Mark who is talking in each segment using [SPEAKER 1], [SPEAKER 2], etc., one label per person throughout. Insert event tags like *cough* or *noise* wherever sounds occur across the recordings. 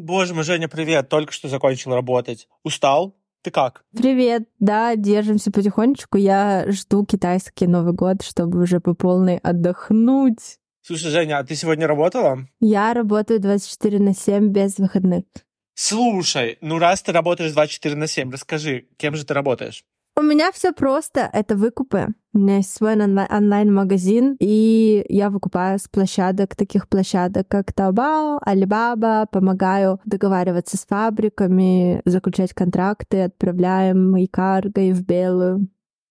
[SPEAKER 1] Боже мой, Женя, привет. Только что закончил работать. Устал? Ты как?
[SPEAKER 2] Привет. Да, держимся потихонечку. Я жду китайский Новый год, чтобы уже по полной отдохнуть.
[SPEAKER 1] Слушай, Женя, а ты сегодня работала?
[SPEAKER 2] Я работаю 24 на 7 без выходных.
[SPEAKER 1] Слушай, ну раз ты работаешь 24 на 7, расскажи, кем же ты работаешь?
[SPEAKER 2] У меня все просто. Это выкупы. У меня есть свой онлайн-магазин, и я выкупаю с площадок, таких площадок, как Taobao, Alibaba, помогаю договариваться с фабриками, заключать контракты, отправляем и карго, и в белую.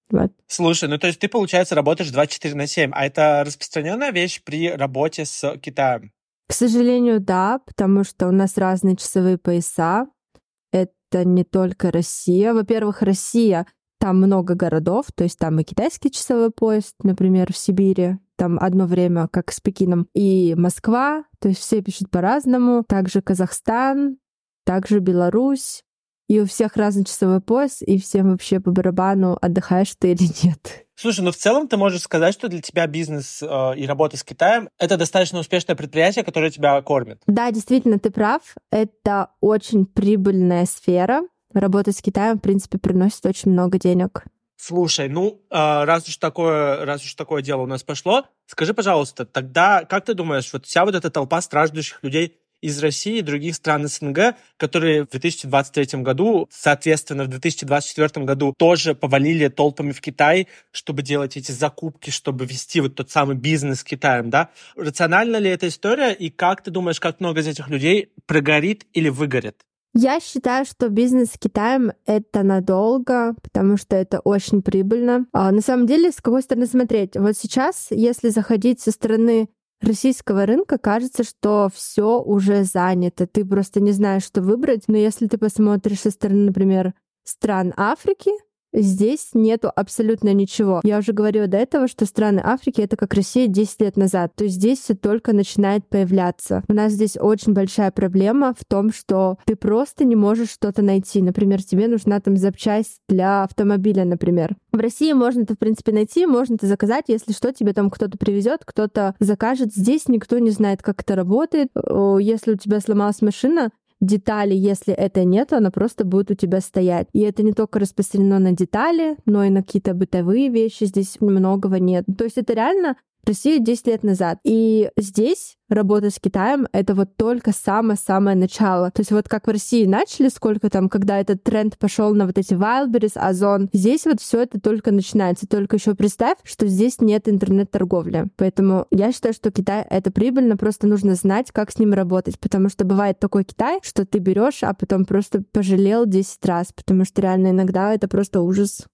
[SPEAKER 2] Вот.
[SPEAKER 1] Слушай, ну то есть ты, получается, работаешь 24 на 7, а это распространенная вещь при работе с Китаем?
[SPEAKER 2] К сожалению, да, потому что у нас разные часовые пояса. Это не только Россия. Во-первых, Россия там много городов, то есть там и китайский часовой поезд, например, в Сибири, там одно время, как с Пекином, и Москва, то есть все пишут по-разному, также Казахстан, также Беларусь, и у всех разный часовой пояс, и всем вообще по барабану, отдыхаешь ты или нет.
[SPEAKER 1] Слушай, ну в целом ты можешь сказать, что для тебя бизнес э, и работа с Китаем — это достаточно успешное предприятие, которое тебя кормит.
[SPEAKER 2] Да, действительно, ты прав. Это очень прибыльная сфера, работа с Китаем, в принципе, приносит очень много денег.
[SPEAKER 1] Слушай, ну, а, раз уж такое, раз уж такое дело у нас пошло, скажи, пожалуйста, тогда как ты думаешь, вот вся вот эта толпа страждущих людей из России и других стран СНГ, которые в 2023 году, соответственно, в 2024 году тоже повалили толпами в Китай, чтобы делать эти закупки, чтобы вести вот тот самый бизнес с Китаем, да? Рациональна ли эта история, и как ты думаешь, как много из этих людей прогорит или выгорит?
[SPEAKER 2] Я считаю, что бизнес с Китаем — это надолго, потому что это очень прибыльно. А на самом деле, с какой стороны смотреть? Вот сейчас, если заходить со стороны российского рынка, кажется, что все уже занято. Ты просто не знаешь, что выбрать. Но если ты посмотришь со стороны, например, стран Африки, Здесь нету абсолютно ничего. Я уже говорила до этого, что страны Африки — это как Россия 10 лет назад. То есть здесь все только начинает появляться. У нас здесь очень большая проблема в том, что ты просто не можешь что-то найти. Например, тебе нужна там запчасть для автомобиля, например. В России можно это, в принципе, найти, можно это заказать, если что, тебе там кто-то привезет, кто-то закажет. Здесь никто не знает, как это работает. Если у тебя сломалась машина, детали, если это нет, она просто будет у тебя стоять. И это не только распространено на детали, но и на какие-то бытовые вещи здесь многого нет. То есть это реально Россия 10 лет назад. И здесь работа с Китаем — это вот только самое-самое начало. То есть вот как в России начали, сколько там, когда этот тренд пошел на вот эти Wildberries, Озон, здесь вот все это только начинается. Только еще представь, что здесь нет интернет-торговли. Поэтому я считаю, что Китай — это прибыльно, просто нужно знать, как с ним работать. Потому что бывает такой Китай, что ты берешь, а потом просто пожалел 10 раз, потому что реально иногда это просто ужас.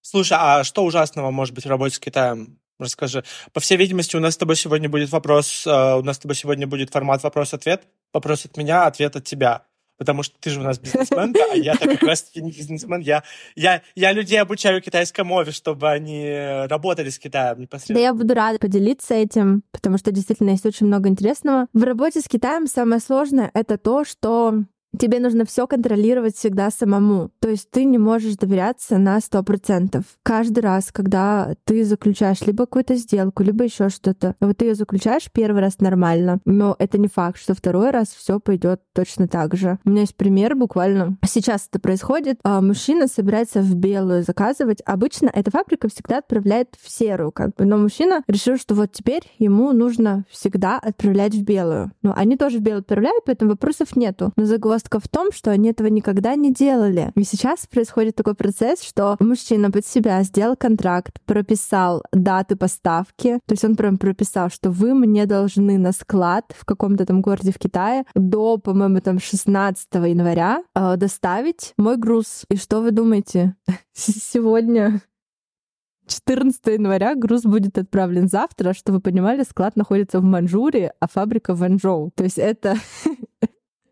[SPEAKER 1] Слушай, а что ужасного может быть в работе с Китаем? Расскажи. По всей видимости, у нас с тобой сегодня будет вопрос, э, у нас с тобой сегодня будет формат вопрос-ответ. Вопрос от меня, ответ от тебя. Потому что ты же у нас бизнесмен, а я как *laughs* раз не бизнесмен. Я, я, я людей обучаю китайской мове, чтобы они работали с Китаем непосредственно.
[SPEAKER 2] Да, я буду рада поделиться этим, потому что действительно есть очень много интересного. В работе с Китаем самое сложное — это то, что тебе нужно все контролировать всегда самому. То есть ты не можешь доверяться на сто процентов. Каждый раз, когда ты заключаешь либо какую-то сделку, либо еще что-то, вот ты ее заключаешь первый раз нормально, но это не факт, что второй раз все пойдет точно так же. У меня есть пример буквально. Сейчас это происходит. А, мужчина собирается в белую заказывать. Обычно эта фабрика всегда отправляет в серую, как бы. Но мужчина решил, что вот теперь ему нужно всегда отправлять в белую. Ну, они тоже в белую отправляют, поэтому вопросов нету. Но загвоздка загвоздка в том, что они этого никогда не делали. И сейчас происходит такой процесс, что мужчина под себя сделал контракт, прописал даты поставки, то есть он прям прописал, что вы мне должны на склад в каком-то там городе в Китае до, по-моему, там 16 января э, доставить мой груз. И что вы думаете? *laughs* Сегодня 14 января груз будет отправлен завтра. Что вы понимали, склад находится в Манчжурии, а фабрика в Ванчжоу. То есть это *laughs*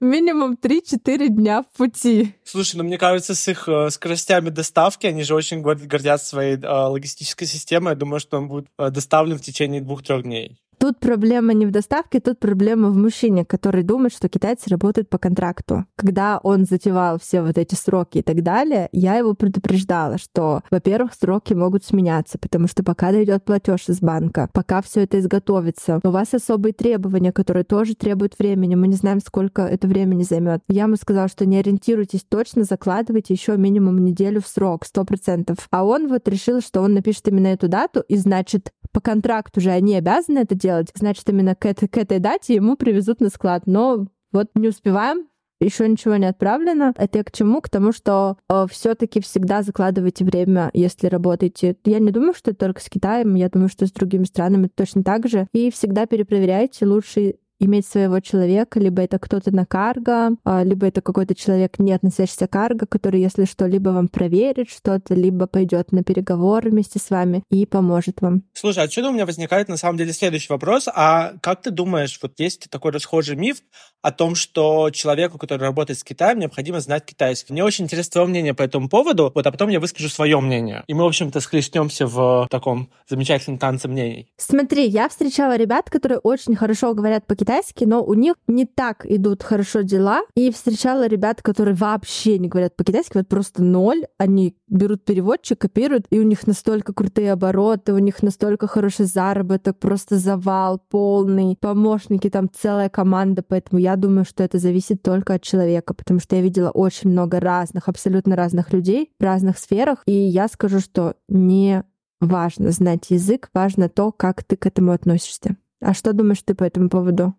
[SPEAKER 2] минимум 3-4 дня в пути.
[SPEAKER 1] Слушай, ну мне кажется, с их э, скоростями доставки, они же очень гордятся своей э, логистической системой. Я думаю, что он будет э, доставлен в течение двух-трех дней.
[SPEAKER 2] Тут проблема не в доставке, тут проблема в мужчине, который думает, что китайцы работают по контракту. Когда он затевал все вот эти сроки и так далее, я его предупреждала, что, во-первых, сроки могут сменяться, потому что пока дойдет платеж из банка, пока все это изготовится, у вас особые требования, которые тоже требуют времени. Мы не знаем, сколько это времени займет. Я ему сказала, что не ориентируйтесь точно, закладывайте еще минимум неделю в срок, сто процентов. А он вот решил, что он напишет именно эту дату, и значит, по контракту же они обязаны это делать, значит, именно к, этой, к этой дате ему привезут на склад. Но вот не успеваем, еще ничего не отправлено. Это я к чему? К тому, что э, все-таки всегда закладывайте время, если работаете. Я не думаю, что это только с Китаем, я думаю, что с другими странами точно так же. И всегда перепроверяйте лучше иметь своего человека, либо это кто-то на карго, а, либо это какой-то человек, не относящийся к карго, который, если что, либо вам проверит что-то, либо пойдет на переговоры вместе с вами и поможет вам.
[SPEAKER 1] Слушай, отсюда у меня возникает на самом деле следующий вопрос. А как ты думаешь, вот есть такой расхожий миф о том, что человеку, который работает с Китаем, необходимо знать китайский? Мне очень интересно твое мнение по этому поводу, вот, а потом я выскажу свое мнение. И мы, в общем-то, схлестнемся в таком замечательном танце мнений.
[SPEAKER 2] Смотри, я встречала ребят, которые очень хорошо говорят по-китайски, китайский, но у них не так идут хорошо дела. И встречала ребят, которые вообще не говорят по-китайски, вот просто ноль. Они берут переводчик, копируют, и у них настолько крутые обороты, у них настолько хороший заработок, просто завал полный, помощники, там целая команда. Поэтому я думаю, что это зависит только от человека, потому что я видела очень много разных, абсолютно разных людей в разных сферах. И я скажу, что не важно знать язык, важно то, как ты к этому относишься. А что думаешь ты по этому поводу?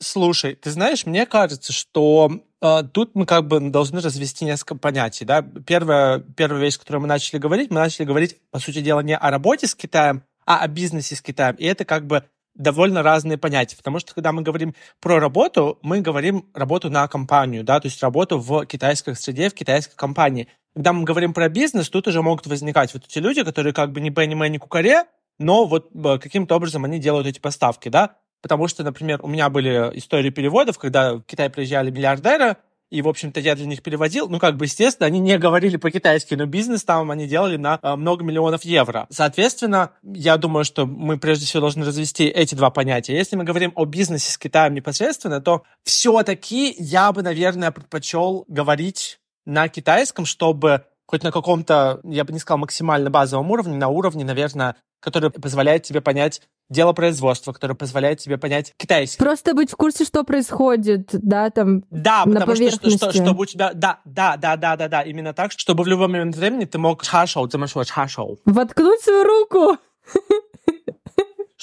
[SPEAKER 1] Слушай, ты знаешь, мне кажется, что э, тут мы как бы должны развести несколько понятий. Да? Первая, первая вещь, о которой мы начали говорить, мы начали говорить, по сути дела, не о работе с Китаем, а о бизнесе с Китаем. И это как бы довольно разные понятия, потому что когда мы говорим про работу, мы говорим работу на компанию, да, то есть работу в китайской среде, в китайской компании. Когда мы говорим про бизнес, тут уже могут возникать вот эти люди, которые как бы не Бенни Мэй, не Кукаре, но вот э, каким-то образом они делают эти поставки, да. Потому что, например, у меня были истории переводов, когда в Китай приезжали миллиардеры, и, в общем-то, я для них переводил. Ну, как бы, естественно, они не говорили по-китайски, но бизнес там они делали на э, много миллионов евро. Соответственно, я думаю, что мы прежде всего должны развести эти два понятия. Если мы говорим о бизнесе с Китаем непосредственно, то все-таки я бы, наверное, предпочел говорить на китайском, чтобы хоть на каком-то, я бы не сказал, максимально базовом уровне, на уровне, наверное, который позволяет тебе понять дело производства, которое позволяет тебе понять китайский.
[SPEAKER 2] Просто быть в курсе, что происходит, да, там
[SPEAKER 1] Да,
[SPEAKER 2] на
[SPEAKER 1] потому что, что, что, чтобы у тебя... Да, да, да, да, да, да, именно так, чтобы в любой момент времени ты мог чашоу, ты можешь чашоу.
[SPEAKER 2] Воткнуть свою руку! *laughs*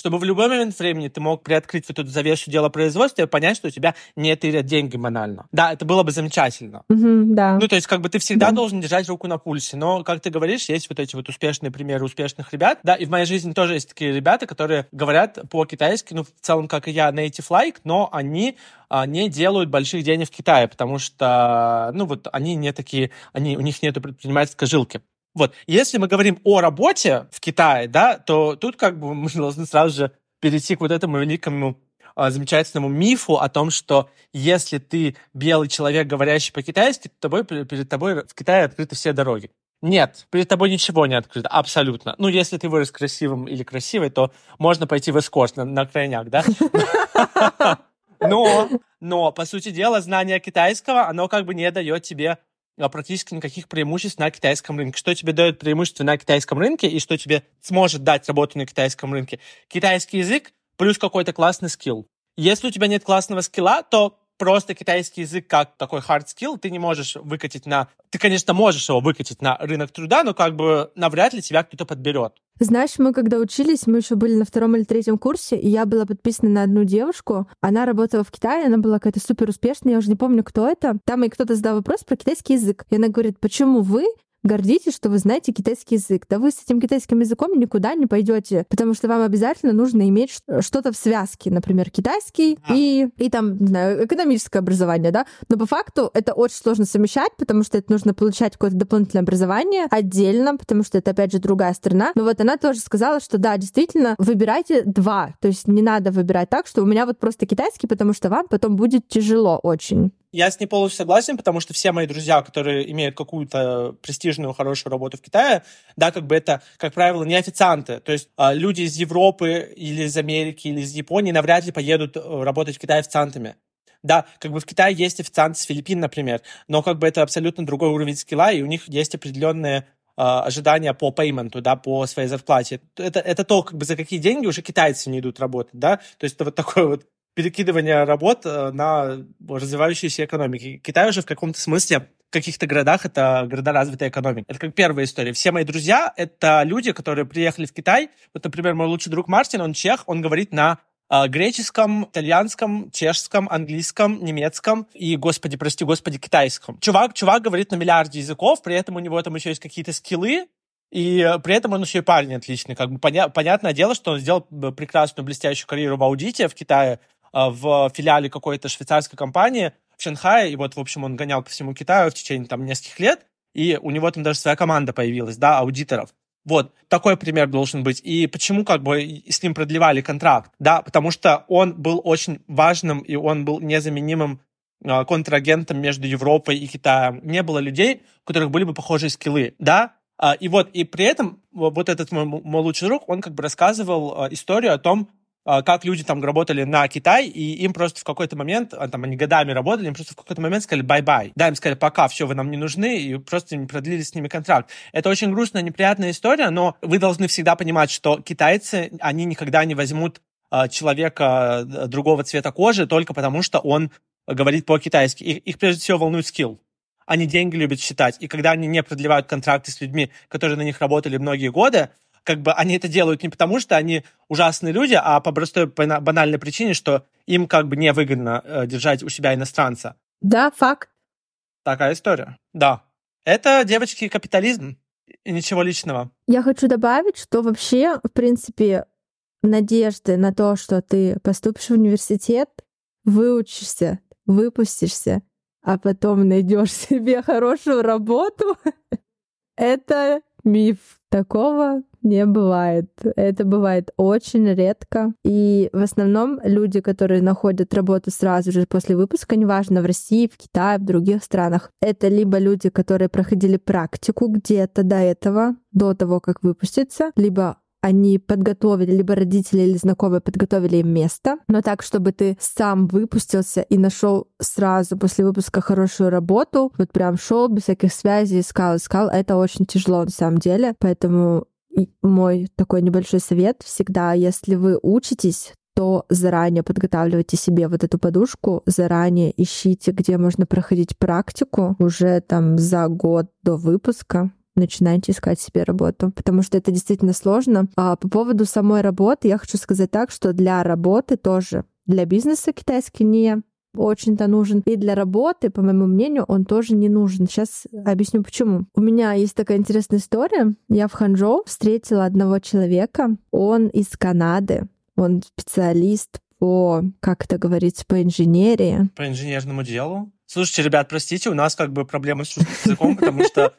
[SPEAKER 1] чтобы в любой момент времени ты мог приоткрыть вот эту завесу дела производства и понять, что у тебя не тырят деньги банально. Да, это было бы замечательно.
[SPEAKER 2] Mm-hmm, да.
[SPEAKER 1] Ну, то есть, как бы ты всегда да. должен держать руку на пульсе. Но, как ты говоришь, есть вот эти вот успешные примеры успешных ребят. Да, и в моей жизни тоже есть такие ребята, которые говорят по-китайски, ну, в целом, как и я, native like, но они а, не делают больших денег в Китае, потому что, ну, вот они не такие, они, у них нет предпринимательской жилки. Вот, если мы говорим о работе в Китае, да, то тут как бы мы должны сразу же перейти к вот этому великому а, замечательному мифу о том, что если ты белый человек, говорящий по-китайски, то тобой, перед тобой в Китае открыты все дороги. Нет, перед тобой ничего не открыто, абсолютно. Ну, если ты вырос красивым или красивой, то можно пойти в эскорт на, на крайняк, да? *laughs* Но, но, по сути дела, знание китайского, оно как бы не дает тебе практически никаких преимуществ на китайском рынке. Что тебе дает преимущество на китайском рынке и что тебе сможет дать работу на китайском рынке? Китайский язык плюс какой-то классный скилл. Если у тебя нет классного скилла, то просто китайский язык как такой hard skill ты не можешь выкатить на... Ты, конечно, можешь его выкатить на рынок труда, но как бы навряд ли тебя кто-то подберет.
[SPEAKER 2] Знаешь, мы когда учились, мы еще были на втором или третьем курсе, и я была подписана на одну девушку. Она работала в Китае, она была какая-то супер успешная, я уже не помню, кто это. Там и кто-то задал вопрос про китайский язык. И она говорит, почему вы гордитесь, что вы знаете китайский язык. Да вы с этим китайским языком никуда не пойдете, потому что вам обязательно нужно иметь что-то в связке, например, китайский а. и, и там, не знаю, экономическое образование, да. Но по факту это очень сложно совмещать, потому что это нужно получать какое-то дополнительное образование отдельно, потому что это, опять же, другая страна. Но вот она тоже сказала, что да, действительно, выбирайте два. То есть не надо выбирать так, что у меня вот просто китайский, потому что вам потом будет тяжело очень.
[SPEAKER 1] Я с ней полностью согласен, потому что все мои друзья, которые имеют какую-то престижную, хорошую работу в Китае, да, как бы это, как правило, не официанты. То есть э, люди из Европы или из Америки или из Японии навряд ли поедут э, работать в Китай официантами. Да, как бы в Китае есть официанты с Филиппин, например, но как бы это абсолютно другой уровень скилла, и у них есть определенные а, ожидания по пейменту, да, по своей зарплате. Это, это то, как бы за какие деньги уже китайцы не идут работать, да, то есть это вот такое вот перекидывание работ э, на развивающиеся экономики. Китай уже в каком-то смысле в каких-то городах это города развитой экономики. Это как первая история. Все мои друзья — это люди, которые приехали в Китай. Вот, например, мой лучший друг Мартин, он чех, он говорит на а, греческом, итальянском, чешском, английском, немецком и, господи, прости, господи, китайском. Чувак, чувак говорит на миллиарде языков, при этом у него там еще есть какие-то скиллы, и э, при этом он еще и парень отличный. Как бы поня- понятное дело, что он сделал э, прекрасную блестящую карьеру в аудите в Китае, в филиале какой-то швейцарской компании в Шанхае, и вот, в общем, он гонял по всему Китаю в течение там нескольких лет, и у него там даже своя команда появилась, да, аудиторов. Вот, такой пример должен быть. И почему как бы с ним продлевали контракт? Да, потому что он был очень важным, и он был незаменимым э, контрагентом между Европой и Китаем. Не было людей, у которых были бы похожие скиллы, да? А, и вот, и при этом вот этот мой, мой лучший друг, он как бы рассказывал историю о том, а, как люди там работали на Китай, и им просто в какой-то момент, а, там они годами работали, им просто в какой-то момент сказали bye-bye. Да, им сказали пока, все, вы нам не нужны, и просто не продлили с ними контракт. Это очень грустная, неприятная история, но вы должны всегда понимать, что китайцы, они никогда не возьмут а, человека другого цвета кожи только потому, что он говорит по-китайски. Их, их прежде всего волнует скилл они деньги любят считать. И когда они не продлевают контракты с людьми, которые на них работали многие годы, как бы они это делают не потому, что они ужасные люди, а по простой банальной причине, что им как бы невыгодно э, держать у себя иностранца.
[SPEAKER 2] Да, факт.
[SPEAKER 1] Такая история. Да. Это, девочки, капитализм. И ничего личного.
[SPEAKER 2] Я хочу добавить, что вообще, в принципе, надежды на то, что ты поступишь в университет, выучишься, выпустишься, а потом найдешь *laughs* себе хорошую работу, *laughs* это миф. Такого не бывает. Это бывает очень редко. И в основном люди, которые находят работу сразу же после выпуска, неважно, в России, в Китае, в других странах, это либо люди, которые проходили практику где-то до этого, до того, как выпуститься, либо они подготовили, либо родители или знакомые подготовили им место, но так, чтобы ты сам выпустился и нашел сразу после выпуска хорошую работу, вот прям шел без всяких связей, искал, искал, это очень тяжело на самом деле, поэтому мой такой небольшой совет всегда, если вы учитесь, то заранее подготавливайте себе вот эту подушку, заранее ищите, где можно проходить практику уже там за год до выпуска, начинайте искать себе работу, потому что это действительно сложно. А по поводу самой работы я хочу сказать так, что для работы тоже, для бизнеса китайский не очень-то нужен. И для работы, по моему мнению, он тоже не нужен. Сейчас объясню почему. У меня есть такая интересная история. Я в Ханчжоу встретила одного человека. Он из Канады. Он специалист по, как это говорится, по инженерии.
[SPEAKER 1] По инженерному делу? Слушайте, ребят, простите, у нас как бы проблемы с языком, потому что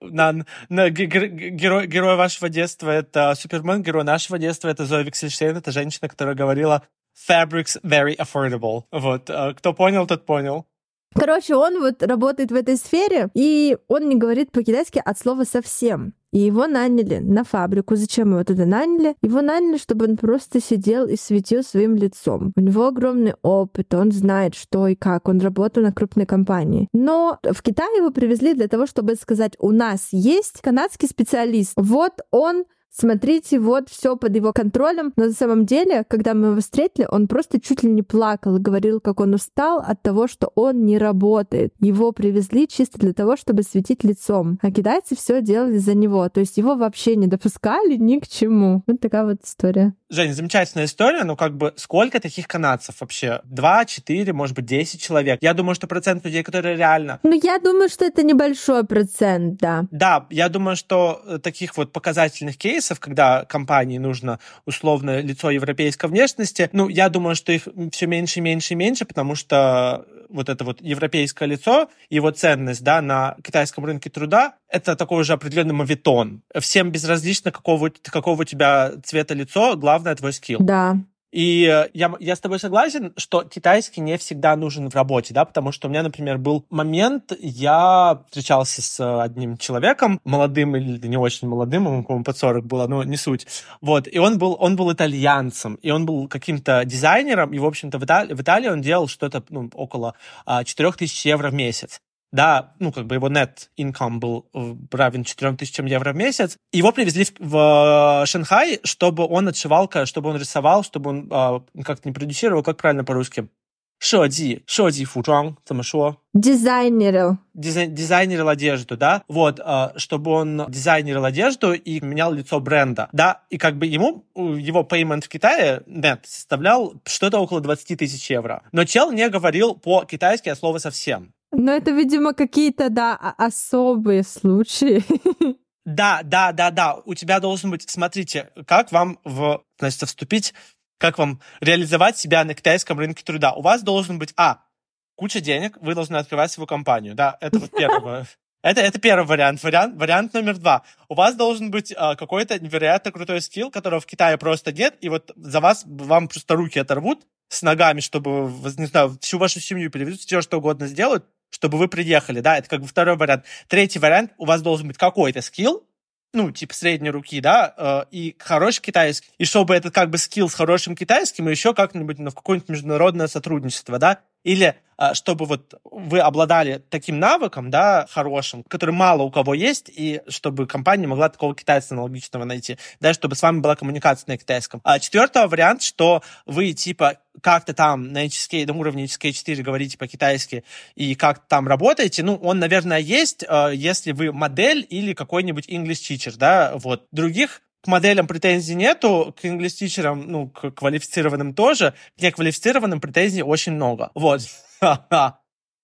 [SPEAKER 1] на, на, герой, герой вашего детства это Супермен, герой нашего детства это Зоя Виксельштейн, это женщина, которая говорила fabrics very affordable. Вот, э, кто понял, тот понял.
[SPEAKER 2] Короче, он вот работает в этой сфере, и он не говорит по-китайски от слова совсем. И его наняли на фабрику. Зачем его туда наняли? Его наняли, чтобы он просто сидел и светил своим лицом. У него огромный опыт, он знает, что и как. Он работал на крупной компании. Но в Китай его привезли для того, чтобы сказать, у нас есть канадский специалист. Вот он смотрите, вот все под его контролем. Но на самом деле, когда мы его встретили, он просто чуть ли не плакал и говорил, как он устал от того, что он не работает. Его привезли чисто для того, чтобы светить лицом. А китайцы все делали за него. То есть его вообще не допускали ни к чему. Вот такая вот история.
[SPEAKER 1] Жень, замечательная история, но как бы сколько таких канадцев вообще? Два, четыре, может быть, десять человек. Я думаю, что процент людей, которые реально...
[SPEAKER 2] Ну, я думаю, что это небольшой процент, да.
[SPEAKER 1] Да, я думаю, что э, таких вот показательных кейсов, когда компании нужно условно лицо европейской внешности, ну, я думаю, что их все меньше, меньше и меньше, потому что вот это вот европейское лицо, его ценность, да, на китайском рынке труда, это такой уже определенный мавитон. Всем безразлично, какого, какого у тебя цвета лицо, главное твой скилл.
[SPEAKER 2] Да.
[SPEAKER 1] И э, я, я с тобой согласен, что китайский не всегда нужен в работе, да, потому что у меня, например, был момент, я встречался с одним человеком, молодым или не очень молодым, ему, по-моему, под 40 было, но не суть. Вот, и он был, он был итальянцем, и он был каким-то дизайнером, и, в общем-то, в Италии, в Италии он делал что-то ну, около а, 4000 евро в месяц да, ну, как бы его net income был э, равен 4 тысячам евро в месяц. Его привезли в, в э, Шанхай, чтобы он отшивал, чтобы он рисовал, чтобы он э, как-то не продюсировал, как правильно по-русски? 设计设计服装怎么说
[SPEAKER 2] Дизайнерил.
[SPEAKER 1] Дизай, дизайнерил одежду, да, вот, э, чтобы он дизайнерил одежду и менял лицо бренда, да, и как бы ему, его payment в Китае, нет, составлял что-то около 20 тысяч евро. Но чел не говорил по-китайски от слова совсем.
[SPEAKER 2] Но это, видимо, какие-то, да, особые случаи.
[SPEAKER 1] Да, да, да, да. У тебя должен быть, смотрите, как вам в, значит, вступить, как вам реализовать себя на китайском рынке труда. У вас должен быть, а, куча денег, вы должны открывать свою компанию, да, это вот первое. Это, это первый вариант. вариант. Вариант номер два. У вас должен быть а, какой-то невероятно крутой скилл, которого в Китае просто нет, и вот за вас, вам просто руки оторвут с ногами, чтобы, не знаю, всю вашу семью переведут, все что угодно сделают, чтобы вы приехали, да, это как бы второй вариант. Третий вариант, у вас должен быть какой-то скилл, ну, типа средней руки, да, э, и хороший китайский. И чтобы этот как бы скилл с хорошим китайским, и еще как-нибудь ну, в какое-нибудь международное сотрудничество, да, или а, чтобы вот вы обладали таким навыком, да, хорошим, который мало у кого есть, и чтобы компания могла такого китайца аналогичного найти, да, чтобы с вами была коммуникация на китайском. А четвертый вариант, что вы, типа, как-то там на HSK, на уровне HSK 4 говорите по-китайски и как там работаете, ну, он, наверное, есть, а, если вы модель или какой-нибудь English teacher, да, вот. Других к моделям претензий нету, к инглистичерам, ну, к квалифицированным тоже, к неквалифицированным претензий очень много. Вот. *laughs*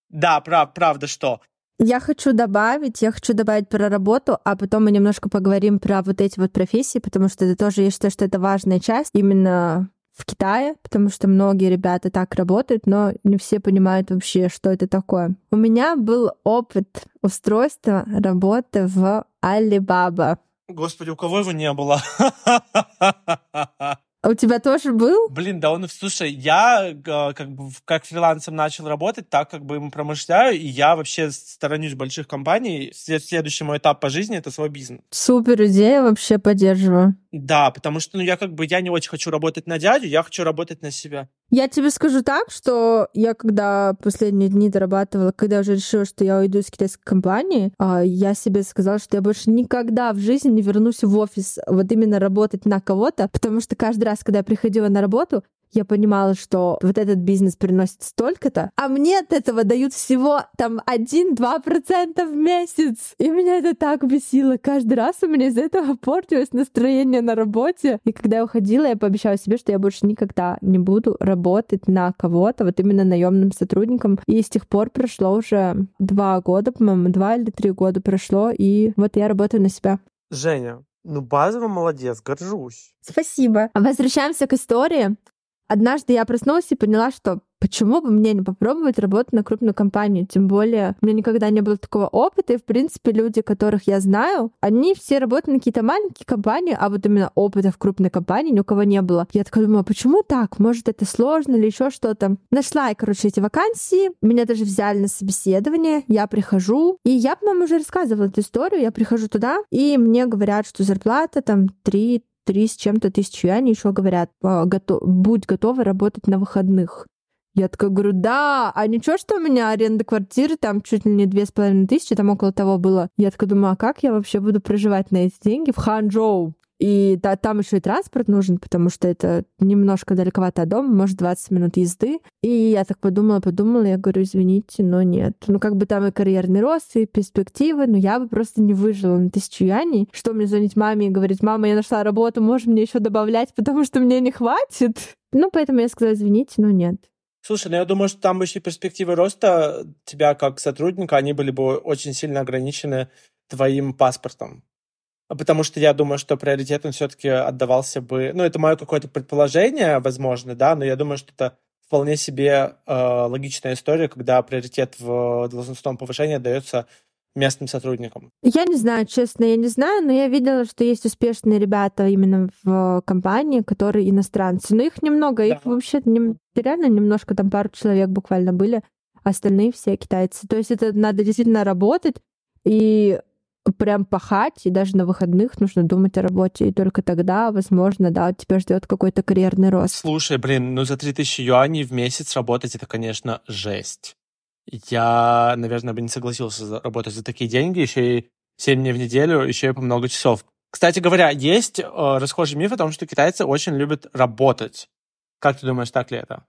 [SPEAKER 1] Да, прав, правда, что.
[SPEAKER 2] Я хочу добавить, я хочу добавить про работу, а потом мы немножко поговорим про вот эти вот профессии, потому что это тоже, я считаю, что это важная часть именно в Китае, потому что многие ребята так работают, но не все понимают вообще, что это такое. У меня был опыт устройства работы в Alibaba.
[SPEAKER 1] Господи, у кого его не было? *laughs*
[SPEAKER 2] А у тебя тоже был?
[SPEAKER 1] Блин, да он, слушай, я как бы как фрилансом начал работать, так как бы им промышляю, и я вообще сторонюсь больших компаний. Следующий мой этап по жизни — это свой бизнес.
[SPEAKER 2] Супер идея, вообще поддерживаю.
[SPEAKER 1] Да, потому что ну, я как бы я не очень хочу работать на дядю, я хочу работать на себя.
[SPEAKER 2] Я тебе скажу так, что я когда последние дни дорабатывала, когда уже решила, что я уйду из китайской компании, а, я себе сказала, что я больше никогда в жизни не вернусь в офис вот именно работать на кого-то, потому что каждый раз, когда я приходила на работу, я понимала, что вот этот бизнес приносит столько-то, а мне от этого дают всего там 1-2% в месяц. И меня это так бесило. Каждый раз у меня из-за этого портилось настроение на работе. И когда я уходила, я пообещала себе, что я больше никогда не буду работать на кого-то, вот именно наемным сотрудником. И с тех пор прошло уже два года, по-моему, два или три года прошло, и вот я работаю на себя.
[SPEAKER 1] Женя, ну, базово молодец, горжусь.
[SPEAKER 2] Спасибо. Возвращаемся к истории. Однажды я проснулась и поняла, что почему бы мне не попробовать работать на крупную компанию? Тем более, у меня никогда не было такого опыта, и, в принципе, люди, которых я знаю, они все работают на какие-то маленькие компании, а вот именно опыта в крупной компании ни у кого не было. Я такая думаю, почему так? Может, это сложно или еще что-то? Нашла я, короче, эти вакансии, меня даже взяли на собеседование, я прихожу, и я, по-моему, уже рассказывала эту историю, я прихожу туда, и мне говорят, что зарплата там 3 три с чем-то тысяч юаней еще говорят, «А, будь готова работать на выходных. Я такая говорю, да, а ничего, что у меня аренда квартиры там чуть ли не две с половиной тысячи, там около того было. Я такая думаю, а как я вообще буду проживать на эти деньги в Ханчжоу? И да, там еще и транспорт нужен, потому что это немножко далековато от дома, может, 20 минут езды. И я так подумала, подумала, я говорю, извините, но нет. Ну, как бы там и карьерный рост, и перспективы, но я бы просто не выжила на тысячу юаней. Что мне звонить маме и говорить, мама, я нашла работу, можешь мне еще добавлять, потому что мне не хватит? Ну, поэтому я сказала, извините, но нет.
[SPEAKER 1] Слушай, ну я думаю, что там еще перспективы роста тебя как сотрудника, они были бы очень сильно ограничены твоим паспортом. А потому что я думаю, что приоритет он все-таки отдавался бы... Ну, это мое какое-то предположение, возможно, да, но я думаю, что это вполне себе э, логичная история, когда приоритет в должностном повышении дается местным сотрудникам?
[SPEAKER 2] Я не знаю, честно, я не знаю, но я видела, что есть успешные ребята именно в компании, которые иностранцы. Но их немного, да. их вообще не, реально немножко, там пару человек буквально были, остальные все китайцы. То есть это надо действительно работать и прям пахать, и даже на выходных нужно думать о работе, и только тогда, возможно, да, тебя ждет какой-то карьерный рост.
[SPEAKER 1] Слушай, блин, ну за 3000 юаней в месяц работать, это, конечно, жесть. Я, наверное, бы не согласился работать за такие деньги, еще и 7 дней в неделю, еще и по много часов. Кстати говоря, есть э, расхожий миф о том, что китайцы очень любят работать. Как ты думаешь, так ли это?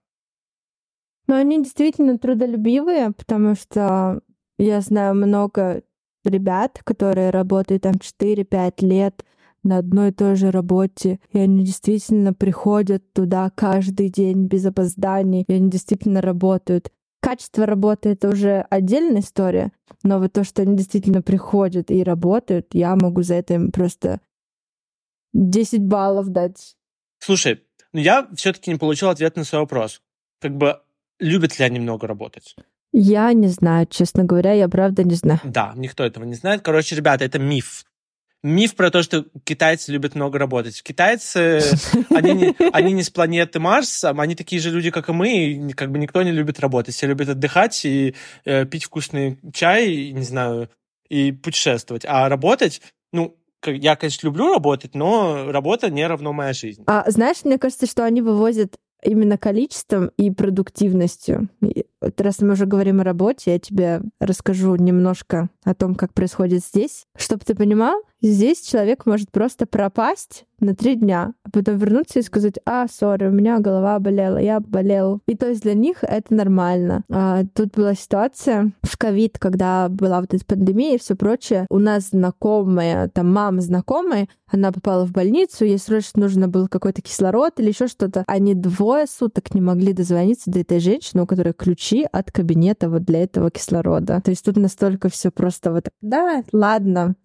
[SPEAKER 2] Ну, они действительно трудолюбивые, потому что я знаю много ребят, которые работают там 4-5 лет на одной и той же работе, и они действительно приходят туда каждый день без опозданий, и они действительно работают. Качество работы — это уже отдельная история, но вот то, что они действительно приходят и работают, я могу за это им просто 10 баллов дать.
[SPEAKER 1] Слушай, ну я все-таки не получил ответ на свой вопрос. Как бы любят ли они много работать?
[SPEAKER 2] Я не знаю, честно говоря, я правда не знаю.
[SPEAKER 1] Да, никто этого не знает. Короче, ребята, это миф. Миф про то, что китайцы любят много работать. Китайцы, *laughs* они не, они не с планеты Марс, они такие же люди, как и мы, и как бы никто не любит работать. Все любят отдыхать и э, пить вкусный чай, не знаю, и путешествовать. А работать, ну, я, конечно, люблю работать, но работа не равно моя жизнь.
[SPEAKER 2] А знаешь, мне кажется, что они вывозят именно количеством и продуктивностью. И вот раз мы уже говорим о работе, я тебе расскажу немножко о том, как происходит здесь. Чтобы ты понимал, здесь человек может просто пропасть на три дня, а потом вернуться и сказать, а, сори, у меня голова болела, я болел. И то есть для них это нормально. А, тут была ситуация в ковид, когда была вот эта пандемия и все прочее. У нас знакомая, там мама знакомая, она попала в больницу, ей срочно нужно был какой-то кислород или еще что-то. Они двое суток не могли дозвониться до этой женщины, у которой ключи от кабинета вот для этого кислорода. То есть тут настолько все просто вот, да, ладно,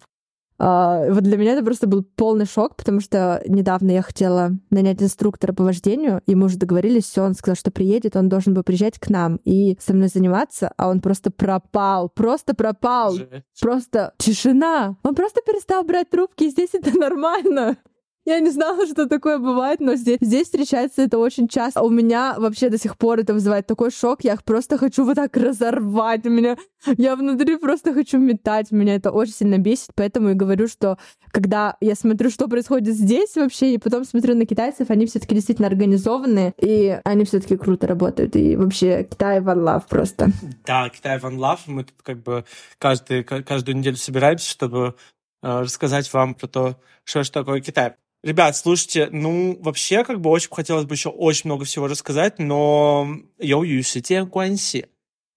[SPEAKER 2] Uh, вот для меня это просто был полный шок, потому что недавно я хотела нанять инструктора по вождению, и мы уже договорились, все, он сказал, что приедет, он должен был приезжать к нам и со мной заниматься, а он просто пропал, просто пропал, Жесть. просто тишина. Он просто перестал брать трубки, и здесь это нормально. Я не знала, *laughs* что такое бывает, но здесь, здесь встречается это очень часто. У меня вообще до сих пор это вызывает такой шок. Я просто хочу вот так разорвать. У меня, я внутри просто хочу метать. Меня это очень сильно бесит. Поэтому и говорю, что когда я смотрю, что происходит здесь вообще, и потом смотрю на китайцев, они все-таки действительно организованные, и они все-таки круто работают. И вообще Китай one love просто.
[SPEAKER 1] Да, Китай one love. Мы тут как бы каждый, каждую неделю собираемся, чтобы э, рассказать вам про то, что же такое Китай. Ребят, слушайте, ну, вообще, как бы очень хотелось бы еще очень много всего рассказать, но 由于时间关系，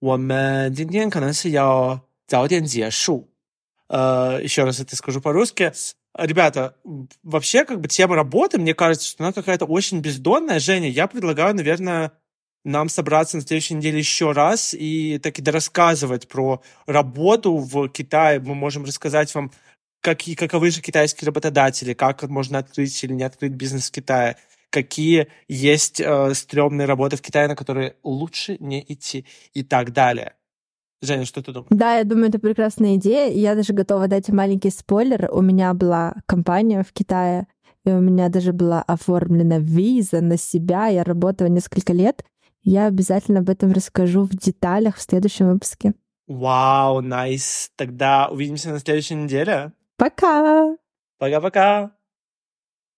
[SPEAKER 1] 我们今天可能是要早点结束。呃, еще раз это скажу по-русски. Ребята, вообще, как бы тема работы, мне кажется, что она какая-то очень бездонная. Женя, я предлагаю, наверное, нам собраться на следующей неделе еще раз и таки дорассказывать про работу в Китае. Мы можем рассказать вам какие, каковы же китайские работодатели, как можно открыть или не открыть бизнес в Китае, какие есть э, стрёмные работы в Китае, на которые лучше не идти и так далее. Женя, что ты думаешь?
[SPEAKER 2] Да, я думаю, это прекрасная идея. Я даже готова дать маленький спойлер. У меня была компания в Китае, и у меня даже была оформлена виза на себя. Я работала несколько лет. Я обязательно об этом расскажу в деталях в следующем выпуске.
[SPEAKER 1] Вау, найс. Тогда увидимся на следующей неделе.
[SPEAKER 2] Пока!
[SPEAKER 1] Пока-пока!